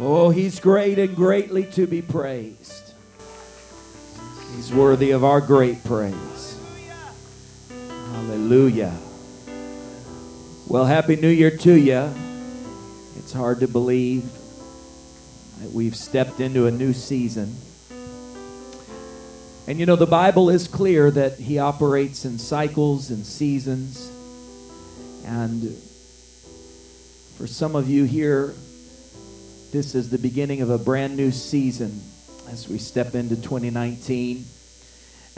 Oh, he's great and greatly to be praised. He's worthy of our great praise. Hallelujah. Well, Happy New Year to you. It's hard to believe that we've stepped into a new season. And you know, the Bible is clear that He operates in cycles and seasons. And for some of you here, this is the beginning of a brand new season as we step into 2019.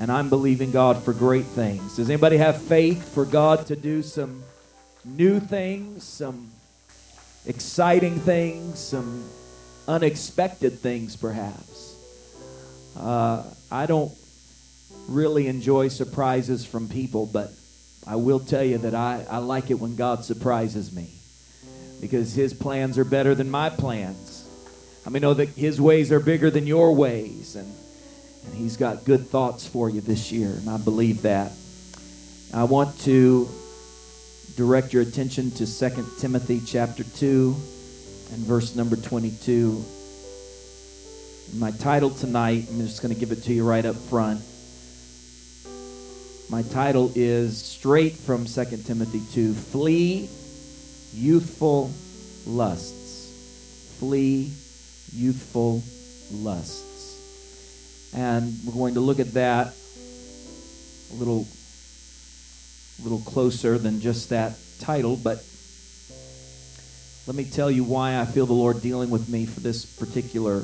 And I'm believing God for great things. Does anybody have faith for God to do some new things, some exciting things, some unexpected things, perhaps? Uh, I don't really enjoy surprises from people, but I will tell you that I, I like it when God surprises me because his plans are better than my plans. I mean, know that his ways are bigger than your ways, and, and he's got good thoughts for you this year, and I believe that. I want to direct your attention to 2 Timothy chapter 2 and verse number 22. My title tonight, I'm just going to give it to you right up front. My title is straight from 2 Timothy 2 Flee youthful lusts. Flee youthful lusts. And we're going to look at that a little, little closer than just that title, but let me tell you why I feel the Lord dealing with me for this particular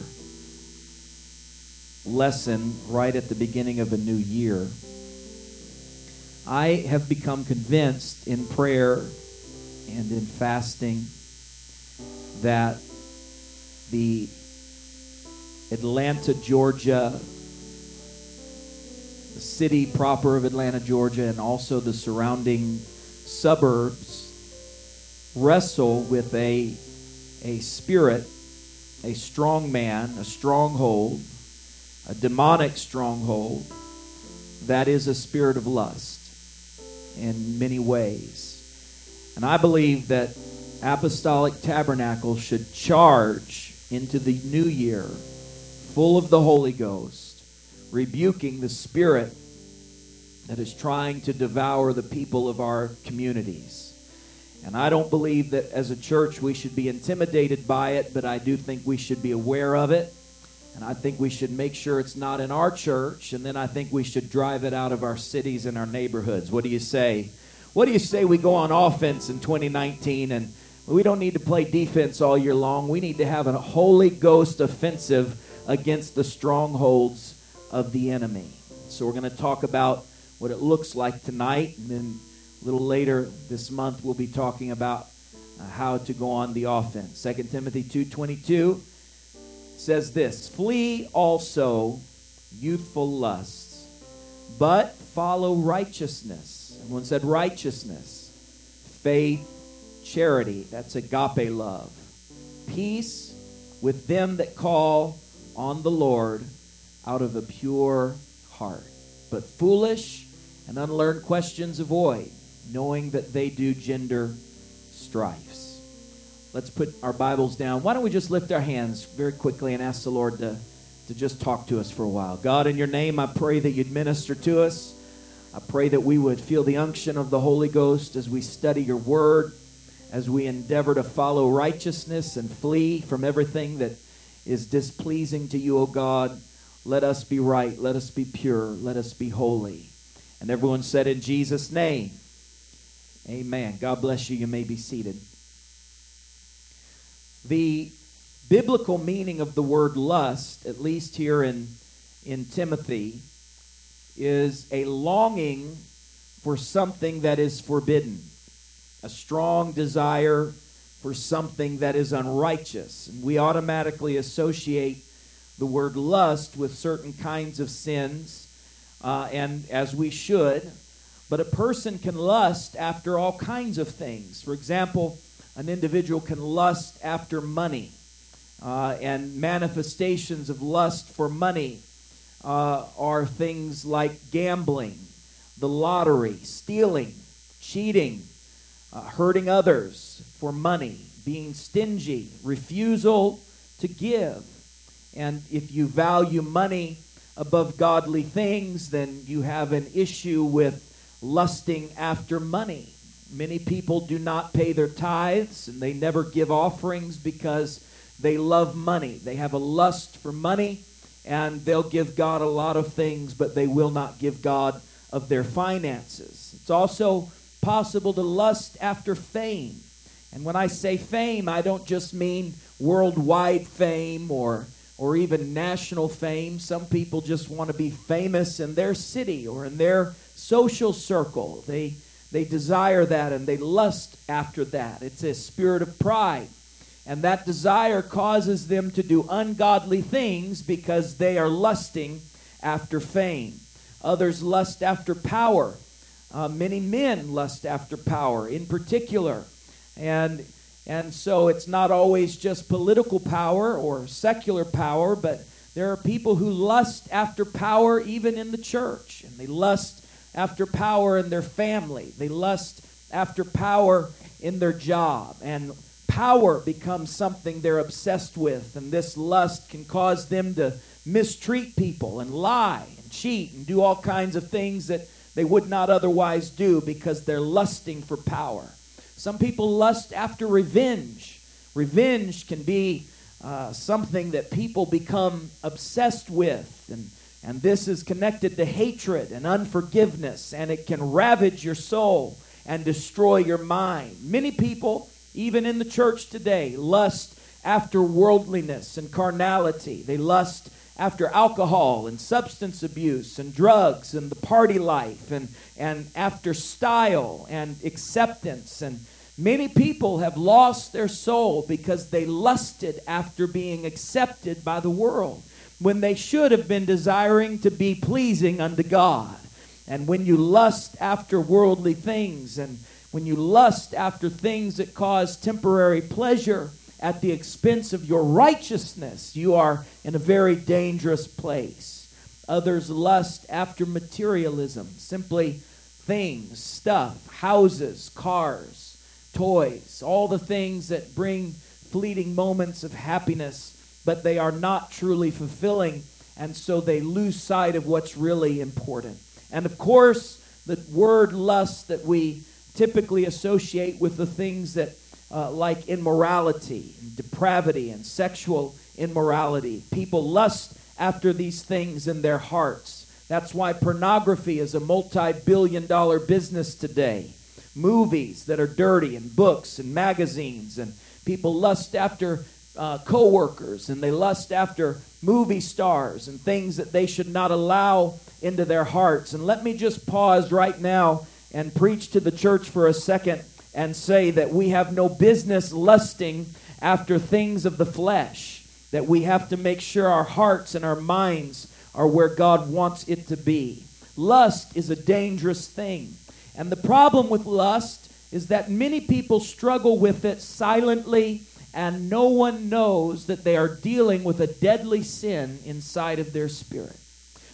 lesson right at the beginning of a new year. I have become convinced in prayer and in fasting that the Atlanta, Georgia, the city proper of Atlanta, Georgia, and also the surrounding suburbs wrestle with a, a spirit, a strong man, a stronghold, a demonic stronghold that is a spirit of lust in many ways. And I believe that Apostolic Tabernacle should charge into the new year full of the Holy Ghost, rebuking the spirit that is trying to devour the people of our communities. And I don't believe that as a church we should be intimidated by it, but I do think we should be aware of it. And I think we should make sure it's not in our church. And then I think we should drive it out of our cities and our neighborhoods. What do you say? What do you say we go on offense in 2019 and we don't need to play defense all year long. We need to have a Holy Ghost offensive against the strongholds of the enemy. So we're going to talk about what it looks like tonight and then a little later this month we'll be talking about uh, how to go on the offense. 2 Timothy 2:22 says this, "Flee also youthful lusts, but follow righteousness." Everyone said righteousness, faith, charity. That's agape love. Peace with them that call on the Lord out of a pure heart. But foolish and unlearned questions avoid, knowing that they do gender strifes. Let's put our Bibles down. Why don't we just lift our hands very quickly and ask the Lord to, to just talk to us for a while? God, in your name, I pray that you'd minister to us. I pray that we would feel the unction of the Holy Ghost as we study your word, as we endeavor to follow righteousness and flee from everything that is displeasing to you, O God. Let us be right. Let us be pure. Let us be holy. And everyone said in Jesus' name, Amen. God bless you. You may be seated. The biblical meaning of the word lust, at least here in, in Timothy, is a longing for something that is forbidden, a strong desire for something that is unrighteous. And we automatically associate the word lust with certain kinds of sins, uh, and as we should. But a person can lust after all kinds of things. For example, an individual can lust after money, uh, and manifestations of lust for money uh, are things like gambling, the lottery, stealing, cheating, uh, hurting others for money, being stingy, refusal to give. And if you value money above godly things, then you have an issue with lusting after money. Many people do not pay their tithes and they never give offerings because they love money. They have a lust for money and they'll give God a lot of things, but they will not give God of their finances. It's also possible to lust after fame. And when I say fame, I don't just mean worldwide fame or or even national fame. Some people just want to be famous in their city or in their social circle. They they desire that and they lust after that. It's a spirit of pride. And that desire causes them to do ungodly things because they are lusting after fame. Others lust after power. Uh, many men lust after power in particular. And, and so it's not always just political power or secular power, but there are people who lust after power even in the church. And they lust after power in their family. They lust after power in their job. And power becomes something they're obsessed with, and this lust can cause them to mistreat people and lie and cheat and do all kinds of things that they would not otherwise do because they're lusting for power. Some people lust after revenge. Revenge can be uh, something that people become obsessed with, and, and this is connected to hatred and unforgiveness, and it can ravage your soul and destroy your mind. Many people even in the church today, lust after worldliness and carnality. They lust after alcohol and substance abuse and drugs and the party life and, and after style and acceptance. And many people have lost their soul because they lusted after being accepted by the world when they should have been desiring to be pleasing unto God. And when you lust after worldly things and when you lust after things that cause temporary pleasure at the expense of your righteousness, you are in a very dangerous place. Others lust after materialism, simply things, stuff, houses, cars, toys, all the things that bring fleeting moments of happiness, but they are not truly fulfilling, and so they lose sight of what's really important. And of course, the word lust that we typically associate with the things that, uh, like immorality, and depravity, and sexual immorality. People lust after these things in their hearts. That's why pornography is a multi billion dollar business today. Movies that are dirty, and books, and magazines, and people lust after uh, co workers, and they lust after movie stars and things that they should not allow into their hearts. And let me just pause right now and preach to the church for a second and say that we have no business lusting after things of the flesh, that we have to make sure our hearts and our minds are where God wants it to be. Lust is a dangerous thing. And the problem with lust is that many people struggle with it silently, and no one knows that they are dealing with a deadly sin inside of their spirit.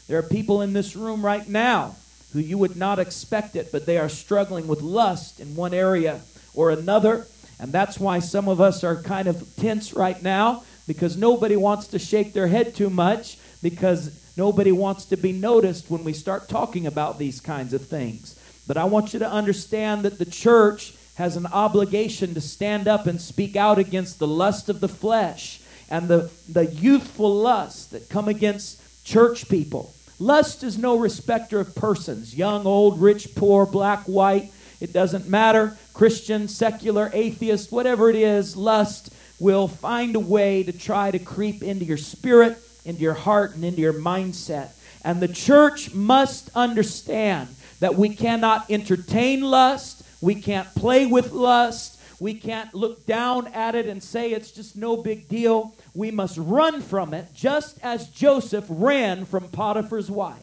There are people in this room right now who you would not expect it, but they are struggling with lust in one area or another. And that's why some of us are kind of tense right now because nobody wants to shake their head too much because nobody wants to be noticed when we start talking about these kinds of things. But I want you to understand that the church has an obligation to stand up and speak out against the lust of the flesh and the, the youthful lusts that come against church people. Lust is no respecter of persons young, old, rich, poor, black, white. It doesn't matter. Christian, secular, atheist, whatever it is, lust will find a way to try to creep into your spirit, into your heart, and into your mindset. And the church must understand that we cannot entertain lust, we can't play with lust, we can't look down at it and say it's just no big deal. We must run from it, just as Joseph ran from Potiphar's wife.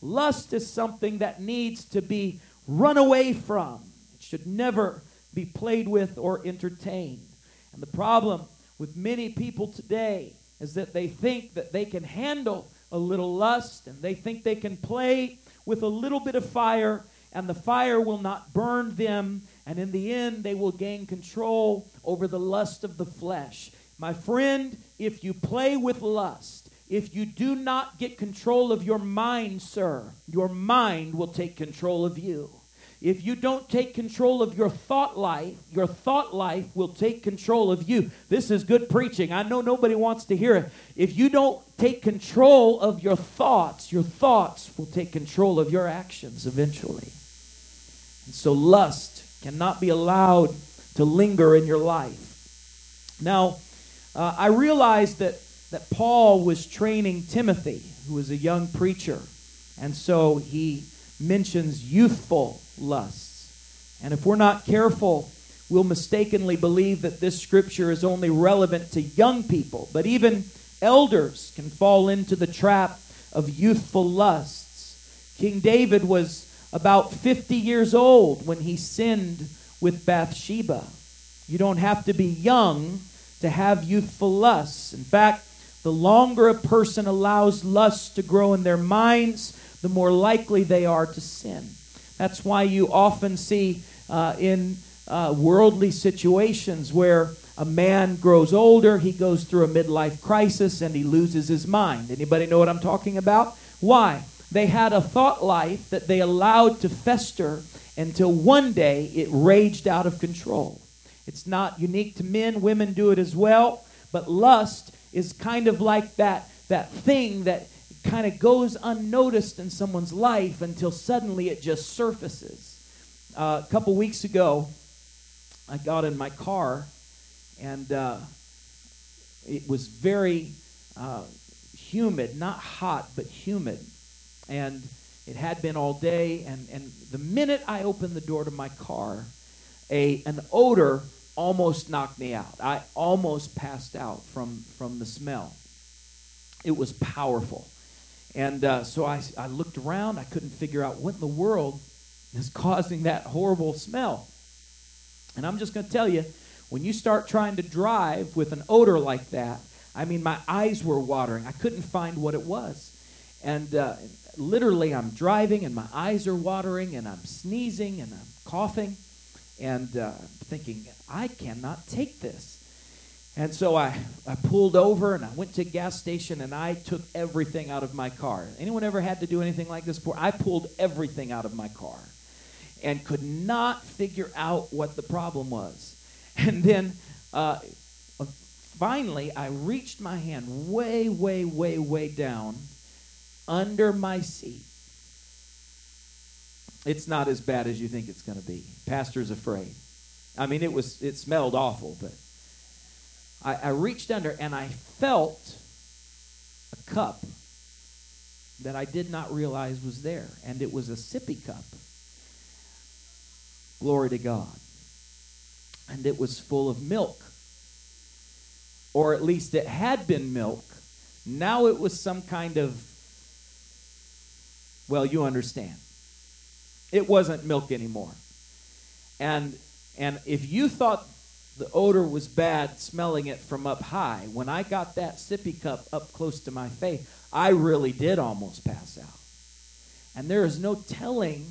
Lust is something that needs to be run away from. It should never be played with or entertained. And the problem with many people today is that they think that they can handle a little lust and they think they can play with a little bit of fire and the fire will not burn them and in the end, they will gain control over the lust of the flesh. My friend, if you play with lust, if you do not get control of your mind, sir, your mind will take control of you. If you don't take control of your thought life, your thought life will take control of you. This is good preaching. I know nobody wants to hear it. If you don't take control of your thoughts, your thoughts will take control of your actions eventually. And so lust cannot be allowed to linger in your life. Now, uh, I realized that, that Paul was training Timothy, who was a young preacher. And so he mentions youthful lusts. And if we're not careful, we'll mistakenly believe that this scripture is only relevant to young people. But even elders can fall into the trap of youthful lusts. King David was about 50 years old when he sinned with Bathsheba. You don't have to be young to have youthful lusts. In fact, the longer a person allows lusts to grow in their minds, the more likely they are to sin. That's why you often see uh, in uh, worldly situations where a man grows older, he goes through a midlife crisis, and he loses his mind. Anybody know what I'm talking about? Why? They had a thought life that they allowed to fester until one day it raged out of control. It's not unique to men, women do it as well, but lust is kind of like that, that thing that kind of goes unnoticed in someone's life until suddenly it just surfaces. Uh, a couple weeks ago, I got in my car and uh, it was very uh, humid, not hot, but humid. And it had been all day. And, and the minute I opened the door to my car, a, an odor almost knocked me out. I almost passed out from, from the smell. It was powerful. And uh, so I, I looked around. I couldn't figure out what in the world is causing that horrible smell. And I'm just going to tell you, when you start trying to drive with an odor like that, I mean, my eyes were watering. I couldn't find what it was. And uh, literally, I'm driving and my eyes are watering and I'm sneezing and I'm coughing and uh, thinking, I cannot take this. And so I, I pulled over and I went to a gas station and I took everything out of my car. Anyone ever had to do anything like this before? I pulled everything out of my car and could not figure out what the problem was. And then uh, finally, I reached my hand way, way, way, way down under my seat. It's not as bad as you think it's going to be. Pastor's afraid. I mean, it was it smelled awful, but I, I reached under and I felt a cup that I did not realize was there. And it was a sippy cup. Glory to God. And it was full of milk. Or at least it had been milk. Now it was some kind of, well, you understand. It wasn't milk anymore. And and if you thought the odor was bad smelling it from up high. When I got that sippy cup up close to my face, I really did almost pass out. And there is no telling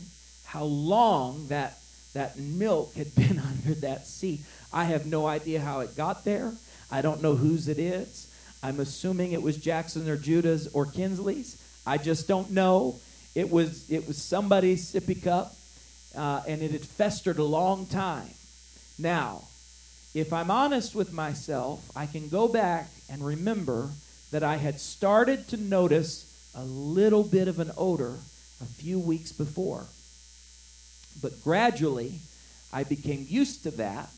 how long that that milk had been under that seat. I have no idea how it got there. I don't know whose it is. I'm assuming it was Jackson or Judah's or Kinsley's. I just don't know. It was it was somebody's sippy cup, uh, and it had festered a long time. Now, if I'm honest with myself, I can go back and remember that I had started to notice a little bit of an odor a few weeks before. But gradually, I became used to that.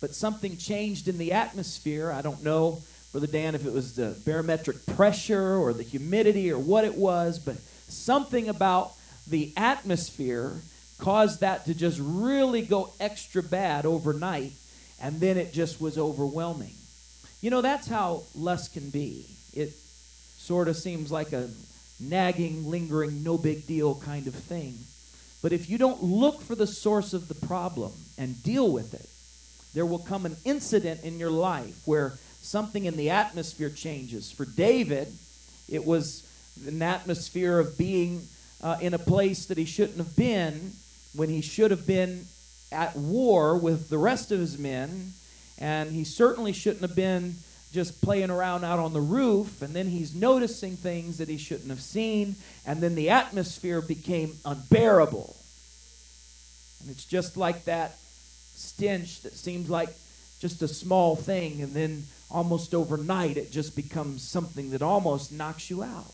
But something changed in the atmosphere. I don't know, Brother Dan, if it was the barometric pressure or the humidity or what it was, but something about the atmosphere caused that to just really go extra bad overnight and then it just was overwhelming. You know, that's how lust can be. It sort of seems like a nagging, lingering, no big deal kind of thing. But if you don't look for the source of the problem and deal with it, there will come an incident in your life where something in the atmosphere changes. For David, it was an atmosphere of being uh, in a place that he shouldn't have been when he should have been at war with the rest of his men, and he certainly shouldn't have been just playing around out on the roof, and then he's noticing things that he shouldn't have seen, and then the atmosphere became unbearable. And it's just like that stench that seems like just a small thing, and then almost overnight it just becomes something that almost knocks you out.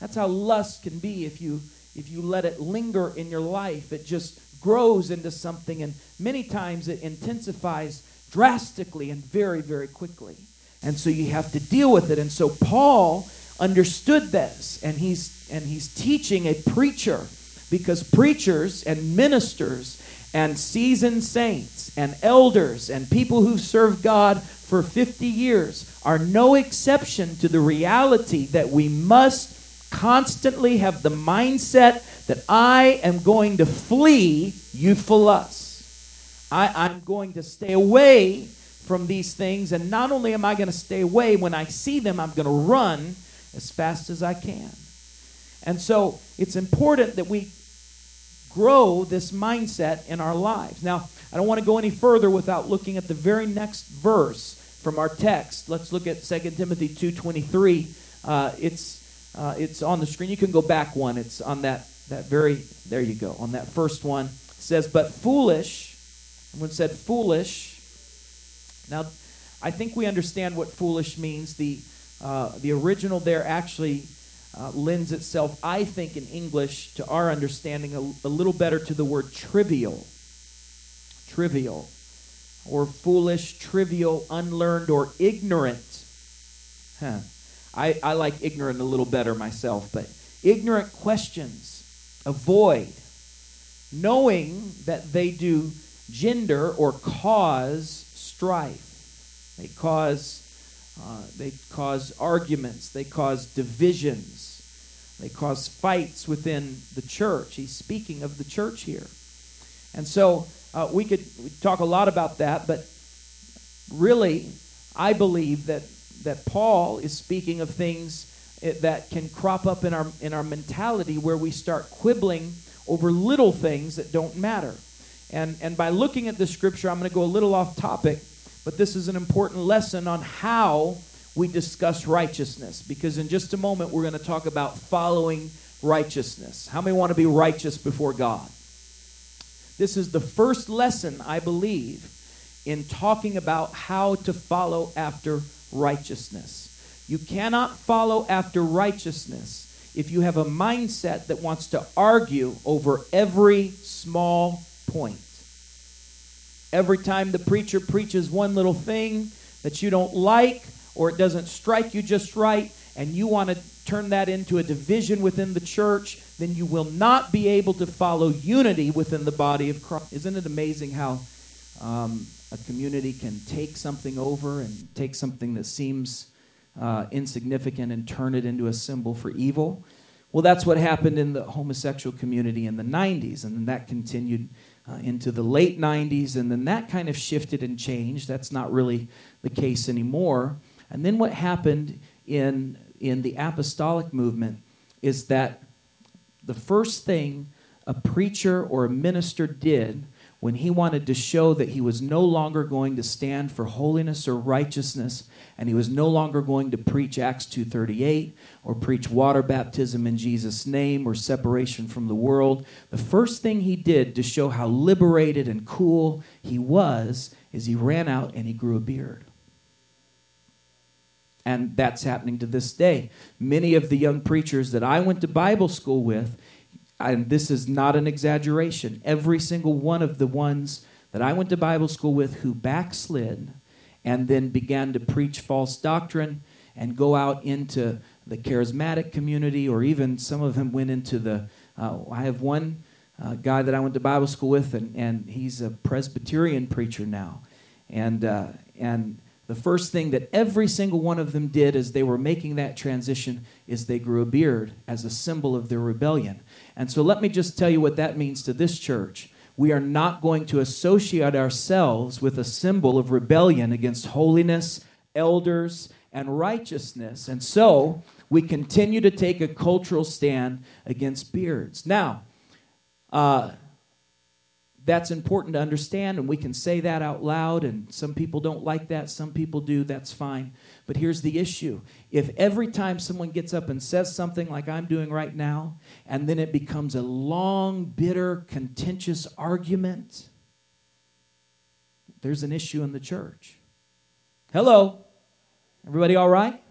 That's how lust can be if you if you let it linger in your life. It just grows into something, and many times it intensifies drastically and very, very quickly. And so you have to deal with it. And so Paul understood this, and he's and he's teaching a preacher because preachers and ministers and seasoned saints and elders and people who serve God for 50 years are no exception to the reality that we must constantly have the mindset that I am going to flee youthful lust. I, I'm going to stay away from these things, and not only am I going to stay away, when I see them, I'm going to run as fast as I can. And so it's important that we grow this mindset in our lives. Now, I don't want to go any further without looking at the very next verse from our text. Let's look at 2 Timothy 2.23. Uh, it's uh, it's on the screen. You can go back one. It's on that, that very, there you go, on that first one. It says, But foolish, someone said foolish. Now, I think we understand what foolish means. The, uh, the original there actually uh, lends itself, I think, in English to our understanding a, a little better to the word trivial. Trivial. Or foolish, trivial, unlearned, or ignorant. Huh. I, I like ignorant a little better myself, but ignorant questions avoid, knowing that they do gender or cause strife. They cause uh, they cause arguments. They cause divisions. They cause fights within the church. He's speaking of the church here, and so uh, we could talk a lot about that. But really, I believe that that Paul is speaking of things eh, that can crop up in our in our mentality where we start quibbling over little things that don't matter. And and by looking at the scripture, I'm going to go a little off topic, but this is an important lesson on how we discuss righteousness because in just a moment we're going to talk about following righteousness. How many want to be righteous before God? This is the first lesson, I believe, in talking about how to follow after righteousness. You cannot follow after righteousness if you have a mindset that wants to argue over every small point. Every time the preacher preaches one little thing that you don't like or it doesn't strike you just right, and you want to turn that into a division within the church, then you will not be able to follow unity within the body of Christ. Isn't it amazing how um, a community can take something over and take something that seems uh, insignificant and turn it into a symbol for evil. Well, that's what happened in the homosexual community in the 90s, and then that continued uh, into the late 90s, and then that kind of shifted and changed. That's not really the case anymore. And then what happened in, in the apostolic movement is that the first thing a preacher or a minister did when he wanted to show that he was no longer going to stand for holiness or righteousness and he was no longer going to preach acts 238 or preach water baptism in jesus name or separation from the world the first thing he did to show how liberated and cool he was is he ran out and he grew a beard. And that's happening to this day. Many of the young preachers that i went to bible school with and this is not an exaggeration, every single one of the ones that I went to Bible school with who backslid and then began to preach false doctrine and go out into the charismatic community, or even some of them went into the. Uh, I have one uh, guy that I went to Bible school with, and, and he's a Presbyterian preacher now. And, uh, and the first thing that every single one of them did as they were making that transition is they grew a beard as a symbol of their rebellion. And so let me just tell you what that means to this church. We are not going to associate ourselves with a symbol of rebellion against holiness, elders, and righteousness. And so we continue to take a cultural stand against beards. Now, uh, that's important to understand, and we can say that out loud, and some people don't like that, some people do, that's fine. But here's the issue if every time someone gets up and says something like I'm doing right now, and then it becomes a long, bitter, contentious argument, there's an issue in the church. Hello? Everybody all right?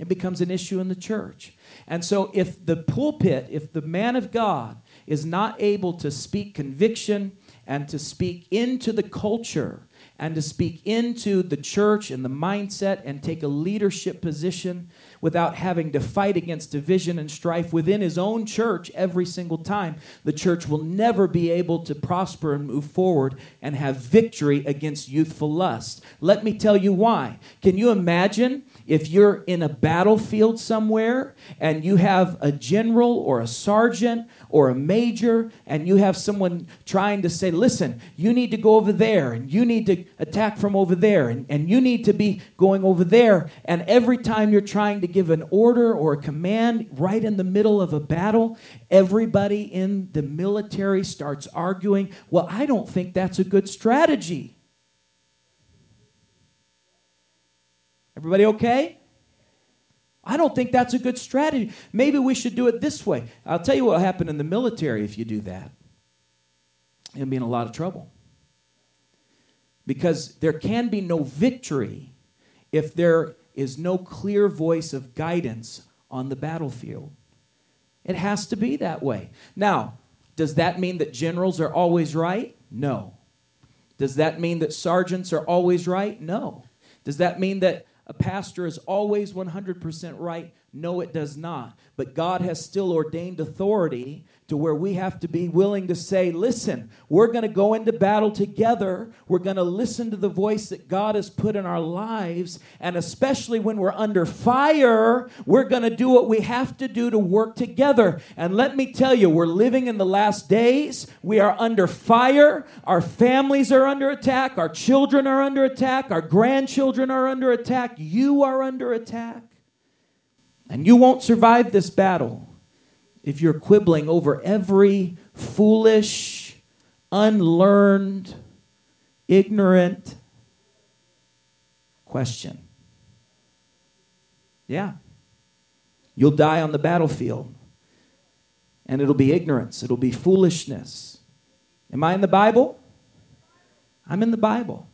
It becomes an issue in the church. And so, if the pulpit, if the man of God is not able to speak conviction and to speak into the culture and to speak into the church and the mindset and take a leadership position without having to fight against division and strife within his own church every single time, the church will never be able to prosper and move forward and have victory against youthful lust. Let me tell you why. Can you imagine if you're in a battlefield somewhere and you have a general or a sergeant or a major and you have someone trying to say, listen, you need to go over there and you need to attack from over there and, and you need to be going over there. And every time you're trying to give an order or a command right in the middle of a battle, everybody in the military starts arguing, well, I don't think that's a good strategy. Everybody okay? I don't think that's a good strategy. Maybe we should do it this way. I'll tell you what will happen in the military if you do that. You'll be in a lot of trouble. Because there can be no victory if there is no clear voice of guidance on the battlefield. It has to be that way. Now, does that mean that generals are always right? No. Does that mean that sergeants are always right? No. Does that mean that a pastor is always 100% right. No, it does not. But God has still ordained authority to where we have to be willing to say, listen, we're going to go into battle together. We're going to listen to the voice that God has put in our lives. And especially when we're under fire, we're going to do what we have to do to work together. And let me tell you, we're living in the last days. We are under fire. Our families are under attack. Our children are under attack. Our grandchildren are under attack. You are under attack. And you won't survive this battle if you're quibbling over every foolish, unlearned, ignorant question. Yeah. You'll die on the battlefield. And it'll be ignorance, it'll be foolishness. Am I in the Bible? I'm in the Bible.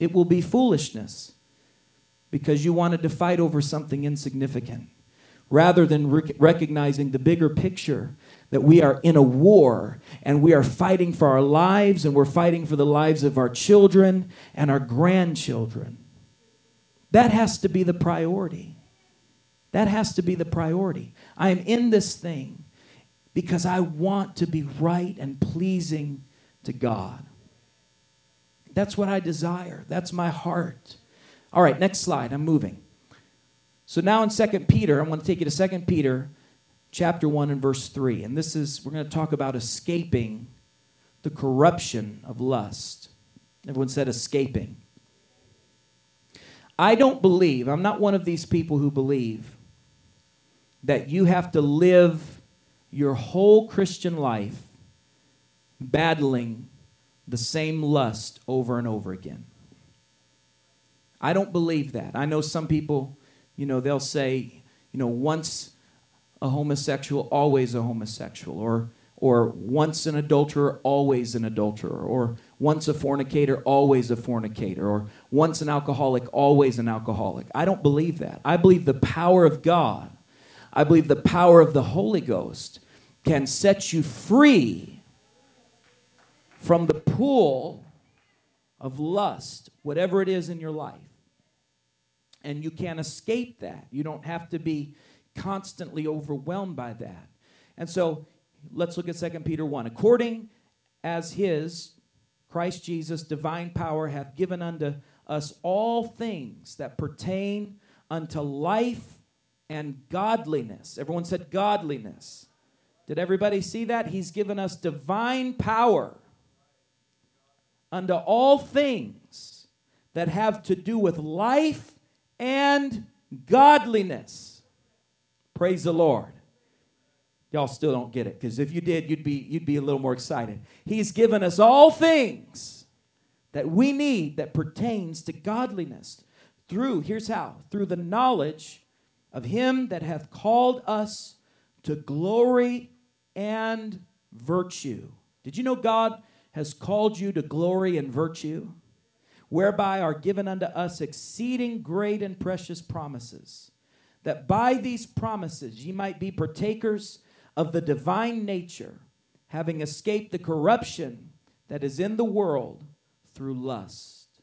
It will be foolishness because you wanted to fight over something insignificant rather than rec- recognizing the bigger picture that we are in a war and we are fighting for our lives and we're fighting for the lives of our children and our grandchildren. That has to be the priority. That has to be the priority. I am in this thing because I want to be right and pleasing to God. That's what I desire. That's my heart. All right, next slide. I'm moving. So now in 2 Peter, I'm going to take you to 2 Peter chapter 1 and verse 3. And this is, we're going to talk about escaping the corruption of lust. Everyone said escaping. I don't believe, I'm not one of these people who believe that you have to live your whole Christian life battling the same lust over and over again. I don't believe that. I know some people you know, they'll say, you know, once a homosexual, always a homosexual, or or once an adulterer, always an adulterer, or once a fornicator, always a fornicator, or once an alcoholic, always an alcoholic. I don't believe that. I believe the power of God, I believe the power of the Holy Ghost can set you free from the pool of lust, whatever it is in your life and you can't escape that. You don't have to be constantly overwhelmed by that. And so let's look at 2 Peter 1. According as his, Christ Jesus, divine power hath given unto us all things that pertain unto life and godliness. Everyone said godliness. Did everybody see that? He's given us divine power unto all things that have to do with life and godliness. Praise the Lord. Y'all still don't get it because if you did, you'd be you'd be a little more excited. He's given us all things that we need that pertains to godliness through here's how through the knowledge of him that hath called us to glory and virtue. Did you know God has called you to glory and virtue? Whereby are given unto us exceeding great and precious promises, that by these promises ye might be partakers of the divine nature, having escaped the corruption that is in the world through lust.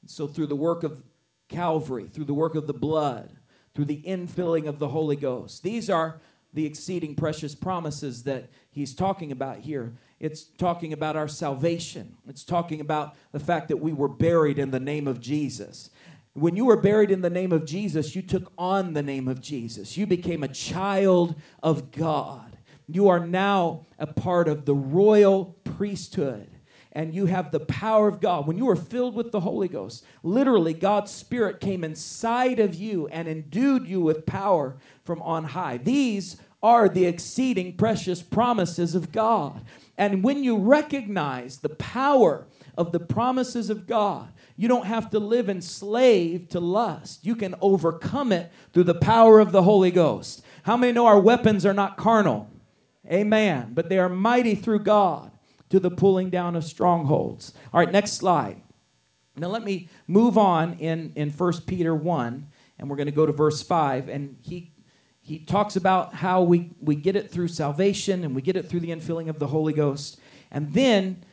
And so, through the work of Calvary, through the work of the blood, through the infilling of the Holy Ghost, these are the exceeding precious promises that he's talking about here. It's talking about our salvation. It's talking about the fact that we were buried in the name of Jesus. When you were buried in the name of Jesus, you took on the name of Jesus. You became a child of God. You are now a part of the royal priesthood and you have the power of God. When you were filled with the Holy Ghost, literally God's Spirit came inside of you and endued you with power from on high. These are the exceeding precious promises of God. And when you recognize the power of the promises of God, you don't have to live enslaved to lust. You can overcome it through the power of the Holy Ghost. How many know our weapons are not carnal? Amen. But they are mighty through God to the pulling down of strongholds. All right, next slide. Now let me move on in, in 1 Peter 1, and we're going to go to verse 5. And he, he talks about how we, we get it through salvation and we get it through the infilling of the Holy Ghost. And then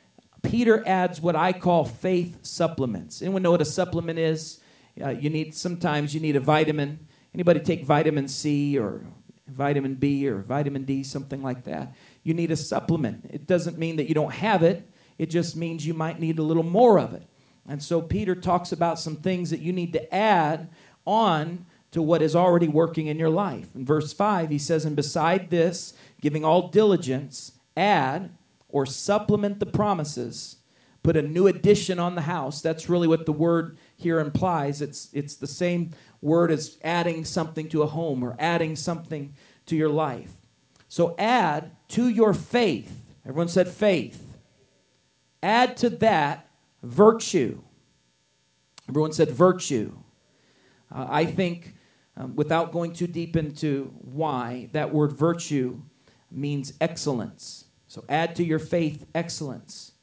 Peter adds what I call faith supplements. Anyone know what a supplement is? Uh, you need sometimes you need a vitamin. Anybody take vitamin C or vitamin B or vitamin D, something like that? you need a supplement. It doesn't mean that you don't have it, it just means you might need a little more of it. And so Peter talks about some things that you need to add on to what is already working in your life. In verse 5, he says, And beside this, giving all diligence, add or supplement the promises, put a new addition on the house. That's really what the word here implies. It's, it's the same word as adding something to a home or adding something to your life. So add to your faith. Everyone said faith. Add to that virtue. Everyone said virtue. Uh, I think, um, without going too deep into why, that word virtue means excellence. So add to your faith excellence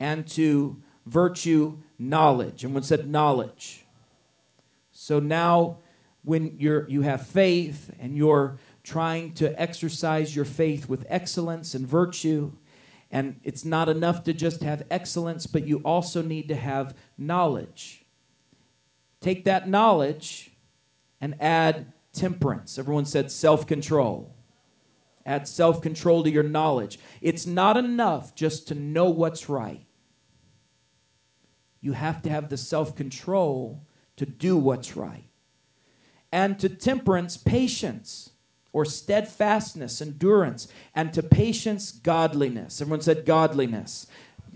and to virtue knowledge. Everyone said knowledge. So now, when you're, you have faith and you're trying to exercise your faith with excellence and virtue. And it's not enough to just have excellence, but you also need to have knowledge. Take that knowledge and add temperance. Everyone said self control. Add self control to your knowledge. It's not enough just to know what's right. You have to have the self control to do what's right. And to temperance, patience or steadfastness, endurance, and to patience, godliness. Everyone said godliness.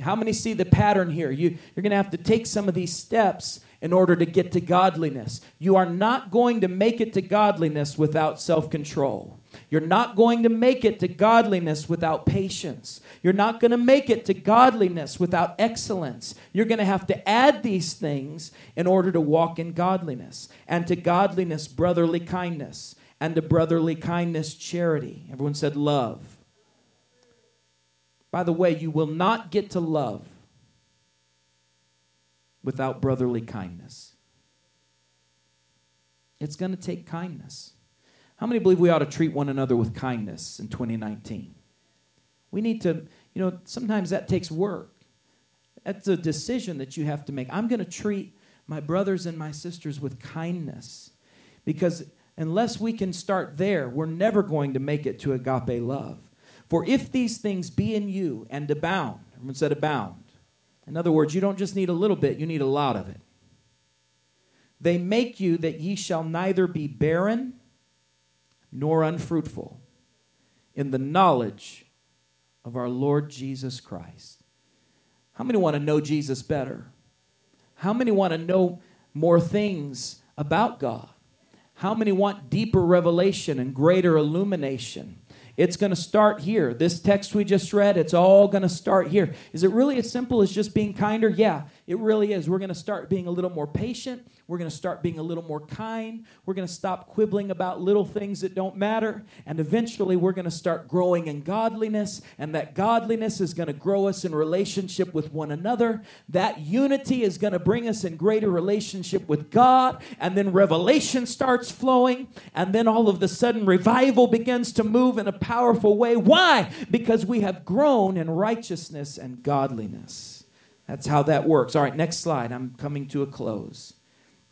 How many see the pattern here? You, you're going to have to take some of these steps in order to get to godliness. You are not going to make it to godliness without self control. You're not going to make it to godliness without patience. You're not going to make it to godliness without excellence. You're going to have to add these things in order to walk in godliness. And to godliness, brotherly kindness and to brotherly kindness, charity. Everyone said love. By the way, you will not get to love without brotherly kindness. It's going to take kindness. How many believe we ought to treat one another with kindness in 2019? We need to, you know, sometimes that takes work. That's a decision that you have to make. I'm going to treat my brothers and my sisters with kindness because unless we can start there, we're never going to make it to agape love. For if these things be in you and abound, everyone said abound. In other words, you don't just need a little bit, you need a lot of it. They make you that ye shall neither be barren nor unfruitful in the knowledge of our Lord Jesus Christ. How many want to know Jesus better? How many want to know more things about God? How many want deeper revelation and greater illumination It's going to start here. This text we just read, it's all going to start here. Is it really as simple as just being kinder? Yeah, it really is. We're going to start being a little more patient. We're going to start being a little more kind. We're going to stop quibbling about little things that don't matter. And eventually, we're going to start growing in godliness. And that godliness is going to grow us in relationship with one another. That unity is going to bring us in greater relationship with God. And then revelation starts flowing. And then all of a sudden, revival begins to move in a powerful way. Why? Because we have grown in righteousness and godliness. That's how that works. All right, next slide. I'm coming to a close.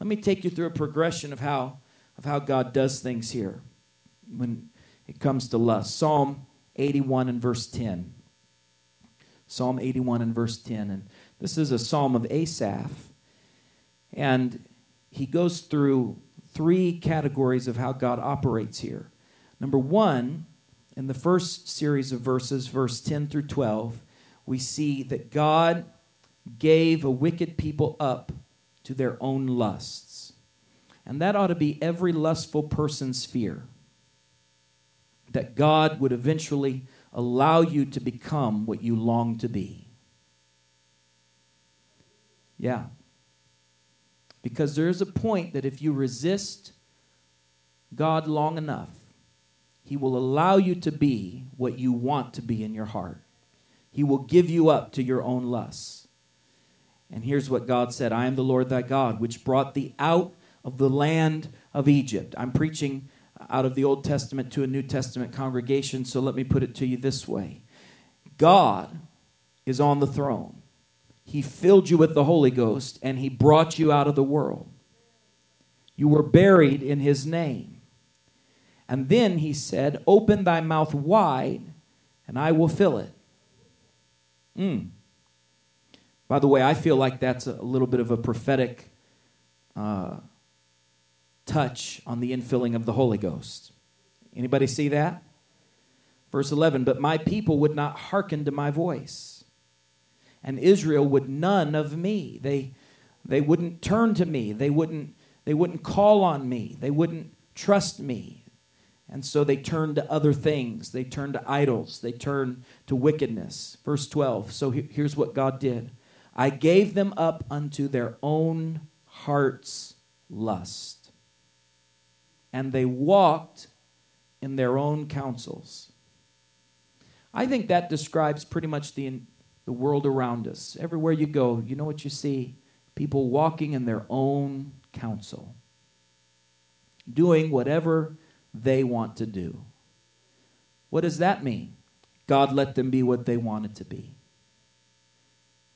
Let me take you through a progression of how, of how God does things here when it comes to lust. Psalm 81 and verse 10. Psalm 81 and verse 10. And this is a psalm of Asaph. And he goes through three categories of how God operates here. Number one, in the first series of verses, verse 10 through 12, we see that God gave a wicked people up to their own lusts. And that ought to be every lustful person's fear that God would eventually allow you to become what you long to be. Yeah. Because there is a point that if you resist God long enough, He will allow you to be what you want to be in your heart. He will give you up to your own lusts. And here's what God said I am the Lord thy God, which brought thee out of the land of Egypt. I'm preaching out of the Old Testament to a New Testament congregation, so let me put it to you this way God is on the throne. He filled you with the Holy Ghost, and He brought you out of the world. You were buried in His name. And then He said, Open thy mouth wide, and I will fill it. Mm. By the way, I feel like that's a little bit of a prophetic uh, touch on the infilling of the Holy Ghost. Anybody see that? Verse 11, but my people would not hearken to my voice, and Israel would none of me. They, they wouldn't turn to me. They wouldn't, they wouldn't call on me. They wouldn't trust me. And so they turned to other things. They turned to idols. They turned to wickedness. Verse 12. So here's what God did I gave them up unto their own heart's lust, and they walked in their own counsels. I think that describes pretty much the, the world around us. Everywhere you go, you know what you see? People walking in their own counsel, doing whatever they want to do. What does that mean? God let them be what they wanted to be.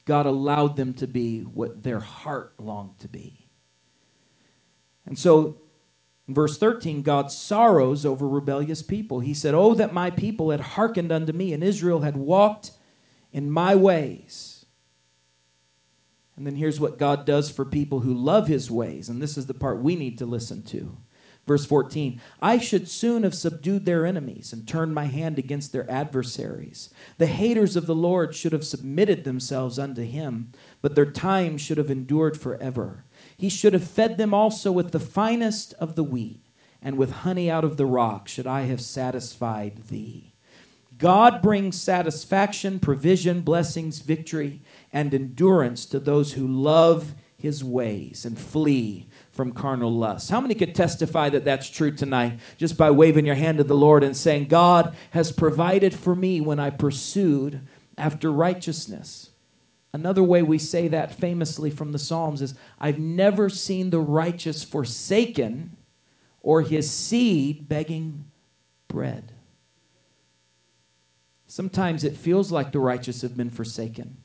God allowed them to be what their heart longed to be. And so, in verse 13, God sorrows over rebellious people. He said, Oh, that my people had hearkened unto me, and Israel had walked in my ways. And then here's what God does for people who love his ways. And this is the part we need to listen to. Verse 14 I should soon have subdued their enemies and turned my hand against their adversaries. The haters of the Lord should have submitted themselves unto him, but their time should have endured forever. He should have fed them also with the finest of the wheat, and with honey out of the rock should I have satisfied thee. God brings satisfaction, provision, blessings, victory, and endurance to those who love his ways and flee from carnal lust. How many could testify that that's true tonight just by waving your hand to the Lord and saying, God has provided for me when I pursued after righteousness? Another way we say that famously from the Psalms is, I've never seen the righteous forsaken or his seed begging bread. Sometimes it feels like the righteous have been forsaken.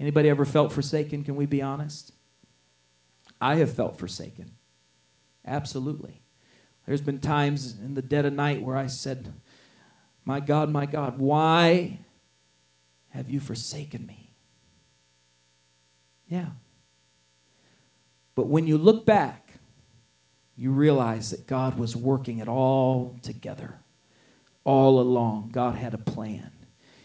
Anybody ever felt forsaken? Can we be honest? I have felt forsaken. Absolutely. There's been times in the dead of night where I said, My God, my God, why have you forsaken me? Yeah. But when you look back, you realize that God was working it all together. All along, God had a plan.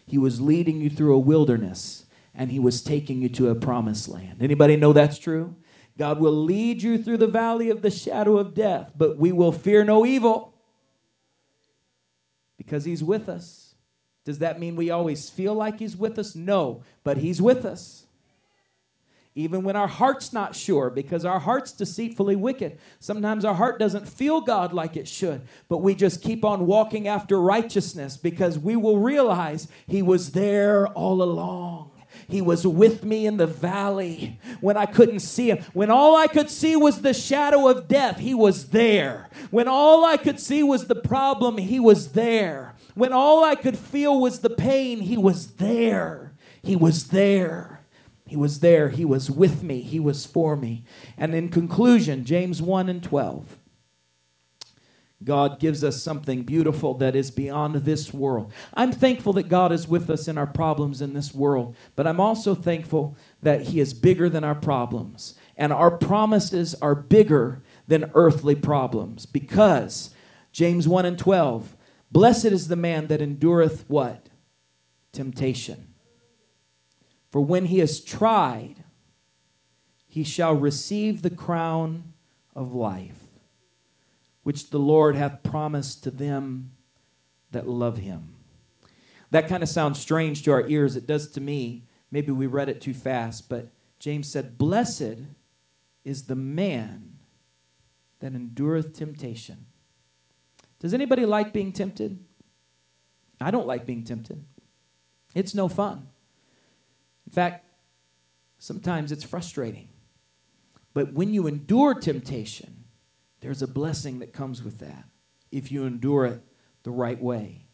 He was leading you through a wilderness and he was taking you to a promised land. Anybody know that's true? God will lead you through the valley of the shadow of death, but we will fear no evil Because He's with us. Does that mean we always feel like He's with us? No, but He's with us. Even when our heart's not sure, because our heart's deceitfully wicked. Sometimes our heart doesn't feel God like it should, but we just keep on walking after righteousness because we will realize He was there all along. He was with me in the valley when I couldn't see him. When all I could see was the shadow of death, he was there. When all I could see was the problem, he was there. When all I could feel was the pain, he was there. He was there. He was there. He was with me. He was for me. And in conclusion, James 1 and 12. God gives us something beautiful that is beyond this world. I'm thankful that God is with us in our problems in this world, but I'm also thankful that He is bigger than our problems. And our promises are bigger than earthly problems because James 1 and 12 Blessed is the man that endureth what? Temptation. For when he is tried, he shall receive the crown of life which the Lord hath promised to them that love him. That kind of sounds strange to our ears. It does to me. Maybe we read it too fast, but James said, Blessed is the man that endureth temptation. Does anybody like being tempted? I don't like being tempted. It's no fun. In fact, sometimes it's frustrating. But when you endure temptation, there's a blessing that comes with that if you endure it the right way.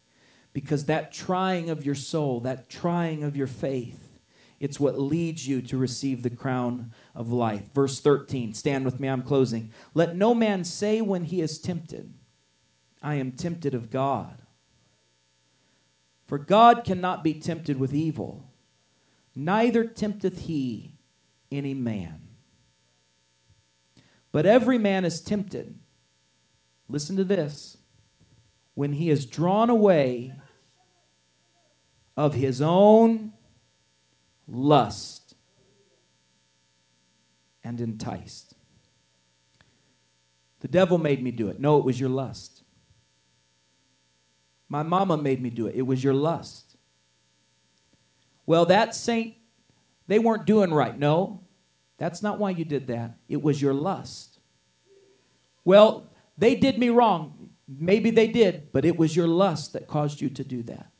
Because that trying of your soul, that trying of your faith, it's what leads you to receive the crown of life. Verse 13, stand with me, I'm closing. Let no man say when he is tempted, I am tempted of God. For God cannot be tempted with evil, neither tempteth he any man. But every man is tempted. Listen to this. When he is drawn away of his own lust and enticed. The devil made me do it. No, it was your lust. My mama made me do it. It was your lust. Well, that saint, they weren't doing right. No, that's not why you did that. It was your lust. Well, they did me wrong. Maybe they did, but it was your lust that caused you to do that.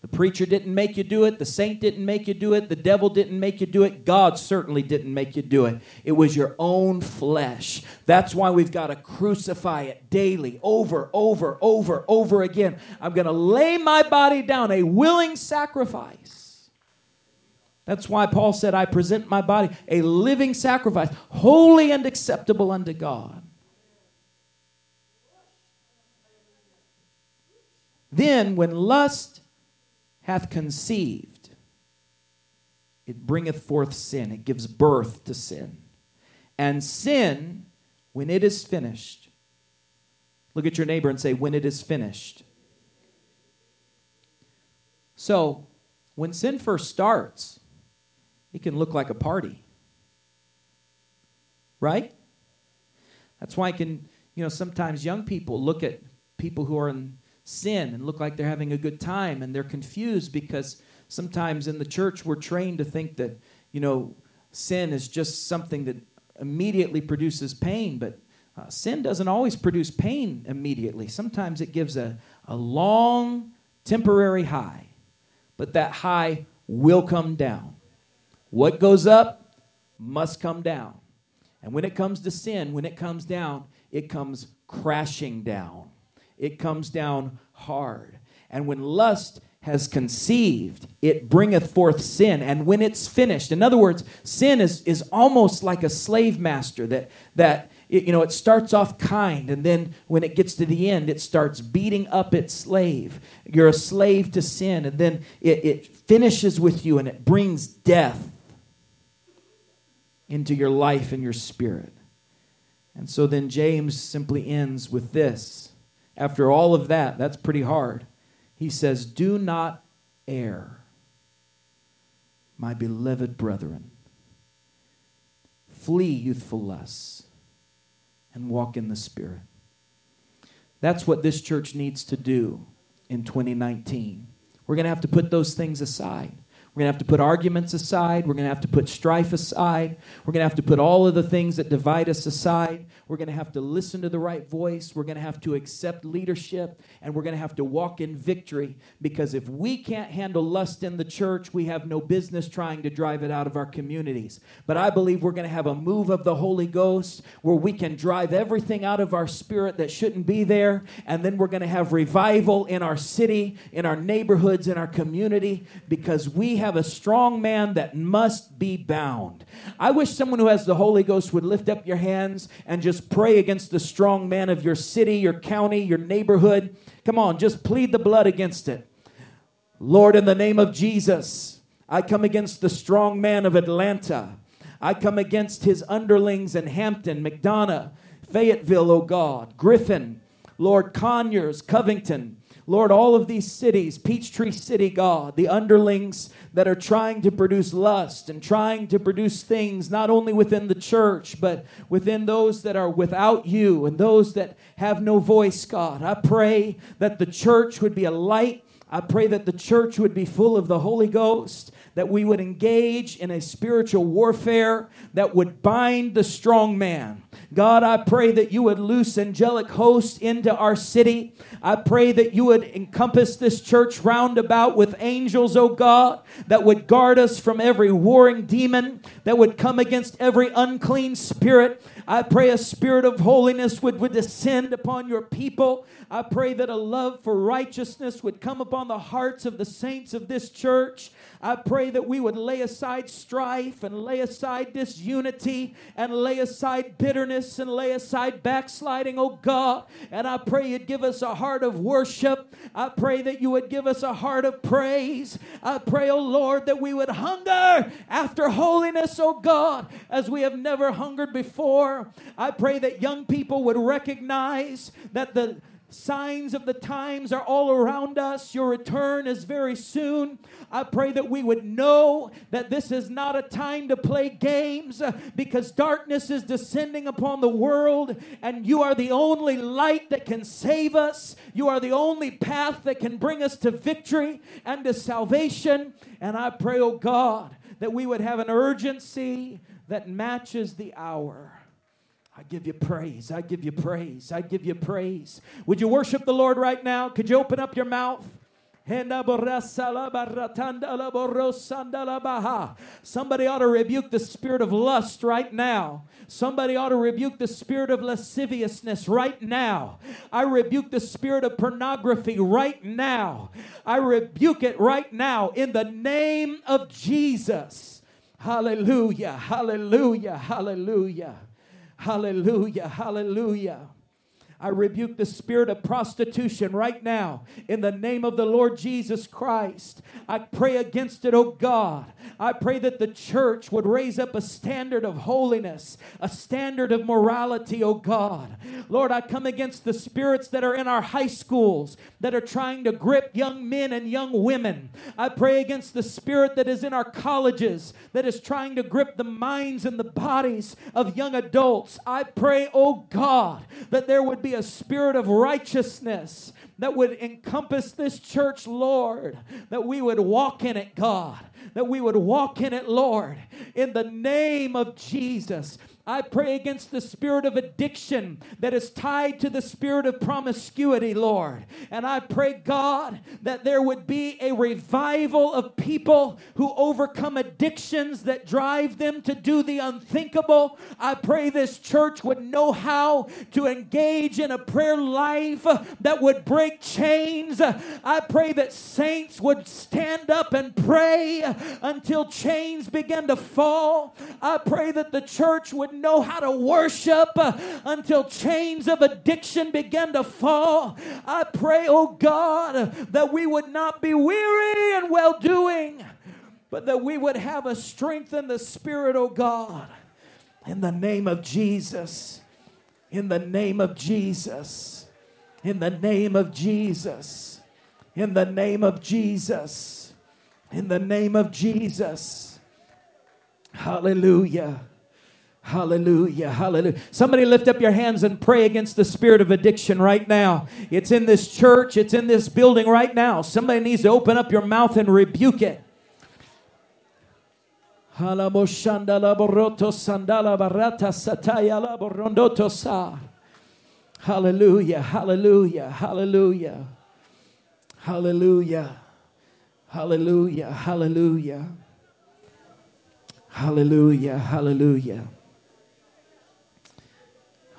The preacher didn't make you do it. The saint didn't make you do it. The devil didn't make you do it. God certainly didn't make you do it. It was your own flesh. That's why we've got to crucify it daily, over, over, over, over again. I'm going to lay my body down, a willing sacrifice that's why Paul said, I present my body a living sacrifice, holy and acceptable unto God. Then, when lust hath conceived, it bringeth forth sin, it gives birth to sin. And sin, when it is finished, look at your neighbor and say, When it is finished. So, when sin first starts, it can look like a party. Right? That's why I can, you know, sometimes young people look at people who are in sin and look like they're having a good time and they're confused because sometimes in the church we're trained to think that, you know, sin is just something that immediately produces pain, but uh, sin doesn't always produce pain immediately. Sometimes it gives a, a long, temporary high, but that high will come down. What goes up must come down. And when it comes to sin, when it comes down, it comes crashing down. It comes down hard. And when lust has conceived, it bringeth forth sin. And when it's finished, in other words, sin is, is almost like a slave master that, that it, you know, it starts off kind, and then when it gets to the end, it starts beating up its slave. You're a slave to sin, and then it, it finishes with you and it brings death into your life and your spirit. And so then James simply ends with this. After all of that, that's pretty hard. He says, Do not err, my beloved brethren. Flee youthful lusts and walk in the Spirit. That's what this church needs to do in 2019. We're going to have to put those things aside. We're going to have to put arguments aside. We're going to have to put strife aside. We're going to have to put all of the things that divide us aside. We're going to have to listen to the right voice. We're going to have to accept leadership. And we're going to have to walk in victory because if we can't handle lust in the church, we have no business trying to drive it out of our communities. But I believe we're going to have a move of the Holy Ghost where we can drive everything out of our spirit that shouldn't be there. And then we're going to have revival in our city, in our neighborhoods, in our community because we have a strong man that must be bound. I wish someone who has the Holy Ghost would lift up your hands and just pray against the strong man of your city, your county, your neighborhood. Come on, just plead the blood against it. Lord, in the name of Jesus, I come against the strong man of Atlanta. I come against his underlings in Hampton, McDonough, Fayetteville, oh God, Griffin, Lord Conyers, Covington. Lord, all of these cities, Peachtree City, God, the underlings that are trying to produce lust and trying to produce things not only within the church, but within those that are without you and those that have no voice, God. I pray that the church would be a light. I pray that the church would be full of the Holy Ghost that we would engage in a spiritual warfare that would bind the strong man. God, I pray that you would loose angelic hosts into our city. I pray that you would encompass this church round about with angels, oh God, that would guard us from every warring demon, that would come against every unclean spirit. I pray a spirit of holiness would, would descend upon your people. I pray that a love for righteousness would come upon the hearts of the saints of this church. I pray that we would lay aside strife and lay aside disunity and lay aside bitterness and lay aside backsliding, oh God. And I pray you'd give us a heart of worship. I pray that you would give us a heart of praise. I pray, oh Lord, that we would hunger after holiness, oh God, as we have never hungered before. I pray that young people would recognize that the Signs of the times are all around us. Your return is very soon. I pray that we would know that this is not a time to play games uh, because darkness is descending upon the world, and you are the only light that can save us. You are the only path that can bring us to victory and to salvation. And I pray, oh God, that we would have an urgency that matches the hour. I give you praise. I give you praise. I give you praise. Would you worship the Lord right now? Could you open up your mouth? Somebody ought to rebuke the spirit of lust right now. Somebody ought to rebuke the spirit of lasciviousness right now. I rebuke the spirit of pornography right now. I rebuke it right now in the name of Jesus. Hallelujah, hallelujah, hallelujah. Hallelujah, hallelujah. I rebuke the spirit of prostitution right now in the name of the Lord Jesus Christ. I pray against it, oh God. I pray that the church would raise up a standard of holiness, a standard of morality, oh God. Lord, I come against the spirits that are in our high schools that are trying to grip young men and young women. I pray against the spirit that is in our colleges that is trying to grip the minds and the bodies of young adults. I pray, oh God, that there would be a spirit of righteousness that would encompass this church, Lord, that we would walk in it, God, that we would walk in it, Lord, in the name of Jesus. I pray against the spirit of addiction that is tied to the spirit of promiscuity, Lord. And I pray, God, that there would be a revival of people who overcome addictions that drive them to do the unthinkable. I pray this church would know how to engage in a prayer life that would break chains. I pray that saints would stand up and pray until chains begin to fall. I pray that the church would know how to worship uh, until chains of addiction begin to fall. I pray, oh God, that we would not be weary and well doing, but that we would have a strength in the Spirit, oh God. In the name of Jesus. In the name of Jesus. In the name of Jesus. In the name of Jesus. In the name of Jesus. Hallelujah. Hallelujah, hallelujah. Somebody lift up your hands and pray against the spirit of addiction right now. It's in this church, it's in this building right now. Somebody needs to open up your mouth and rebuke it. Hallelujah, hallelujah, hallelujah. Hallelujah. Hallelujah. Hallelujah. Hallelujah. Hallelujah.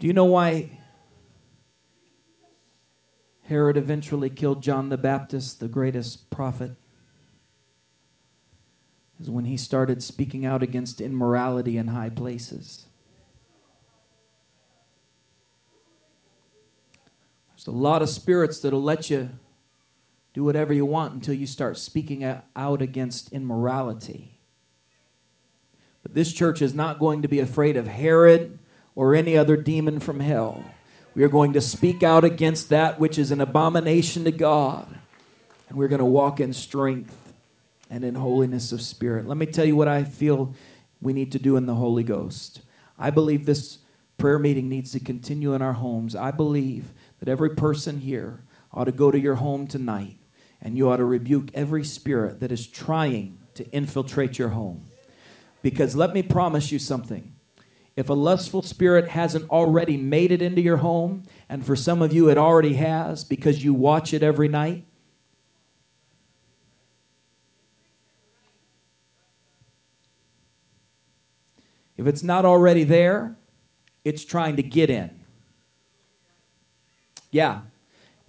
Do you know why Herod eventually killed John the Baptist, the greatest prophet? Is when he started speaking out against immorality in high places. There's a lot of spirits that'll let you do whatever you want until you start speaking out against immorality. But this church is not going to be afraid of Herod or any other demon from hell. We are going to speak out against that which is an abomination to God. And we're going to walk in strength and in holiness of spirit. Let me tell you what I feel we need to do in the Holy Ghost. I believe this prayer meeting needs to continue in our homes. I believe that every person here ought to go to your home tonight and you ought to rebuke every spirit that is trying to infiltrate your home. Because let me promise you something if a lustful spirit hasn't already made it into your home, and for some of you it already has because you watch it every night, if it's not already there, it's trying to get in. Yeah,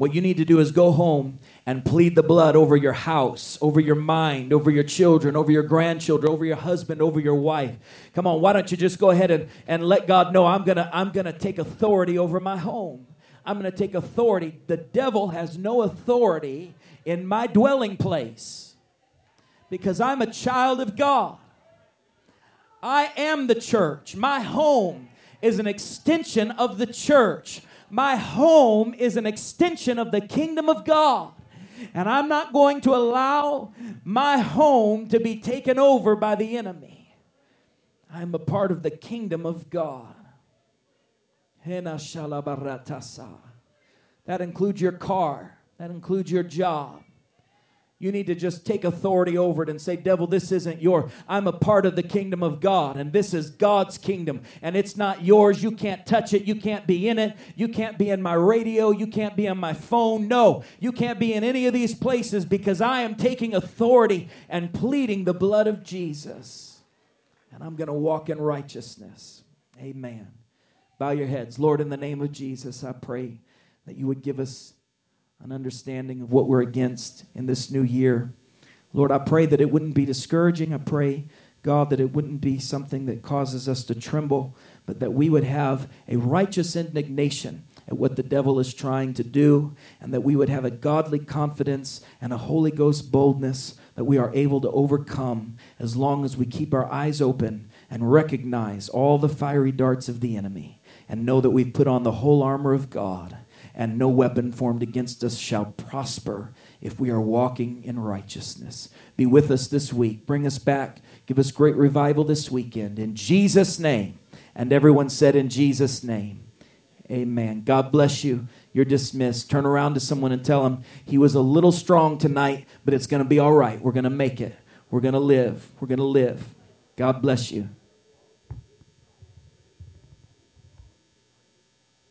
what you need to do is go home and plead the blood over your house, over your mind, over your children, over your grandchildren, over your husband, over your wife. Come on, why don't you just go ahead and, and let God know I'm gonna I'm gonna take authority over my home. I'm gonna take authority. The devil has no authority in my dwelling place because I'm a child of God. I am the church. My home is an extension of the church. My home is an extension of the kingdom of God. And I'm not going to allow my home to be taken over by the enemy. I'm a part of the kingdom of God. That includes your car, that includes your job, you need to just take authority over it and say, Devil, this isn't your. I'm a part of the kingdom of God, and this is God's kingdom, and it's not yours. You can't touch it. You can't be in it. You can't be in my radio. You can't be on my phone. No, you can't be in any of these places because I am taking authority and pleading the blood of Jesus. And I'm going to walk in righteousness. Amen. Bow your heads. Lord, in the name of Jesus, I pray that you would give us an understanding of what we're against in this new year. Lord, I pray that it wouldn't be discouraging. I pray, God, that it wouldn't be something that causes us to tremble, but that we would have a righteous indignation at what the devil is trying to do, and that we would have a godly confidence and a Holy Ghost boldness that we are able to overcome as long as we keep our eyes open and recognize all the fiery darts of the enemy and know that we've put on the whole armor of God and no weapon formed against us shall prosper if we are walking in righteousness. Be with us this week. Bring us back. Give us great revival this weekend. In Jesus' name. And everyone said, In Jesus' name. Amen. God bless you. You're dismissed. Turn around to someone and tell them he was a little strong tonight, but it's going to be all right. We're going to make it. We're going to live. We're going to live. God bless you.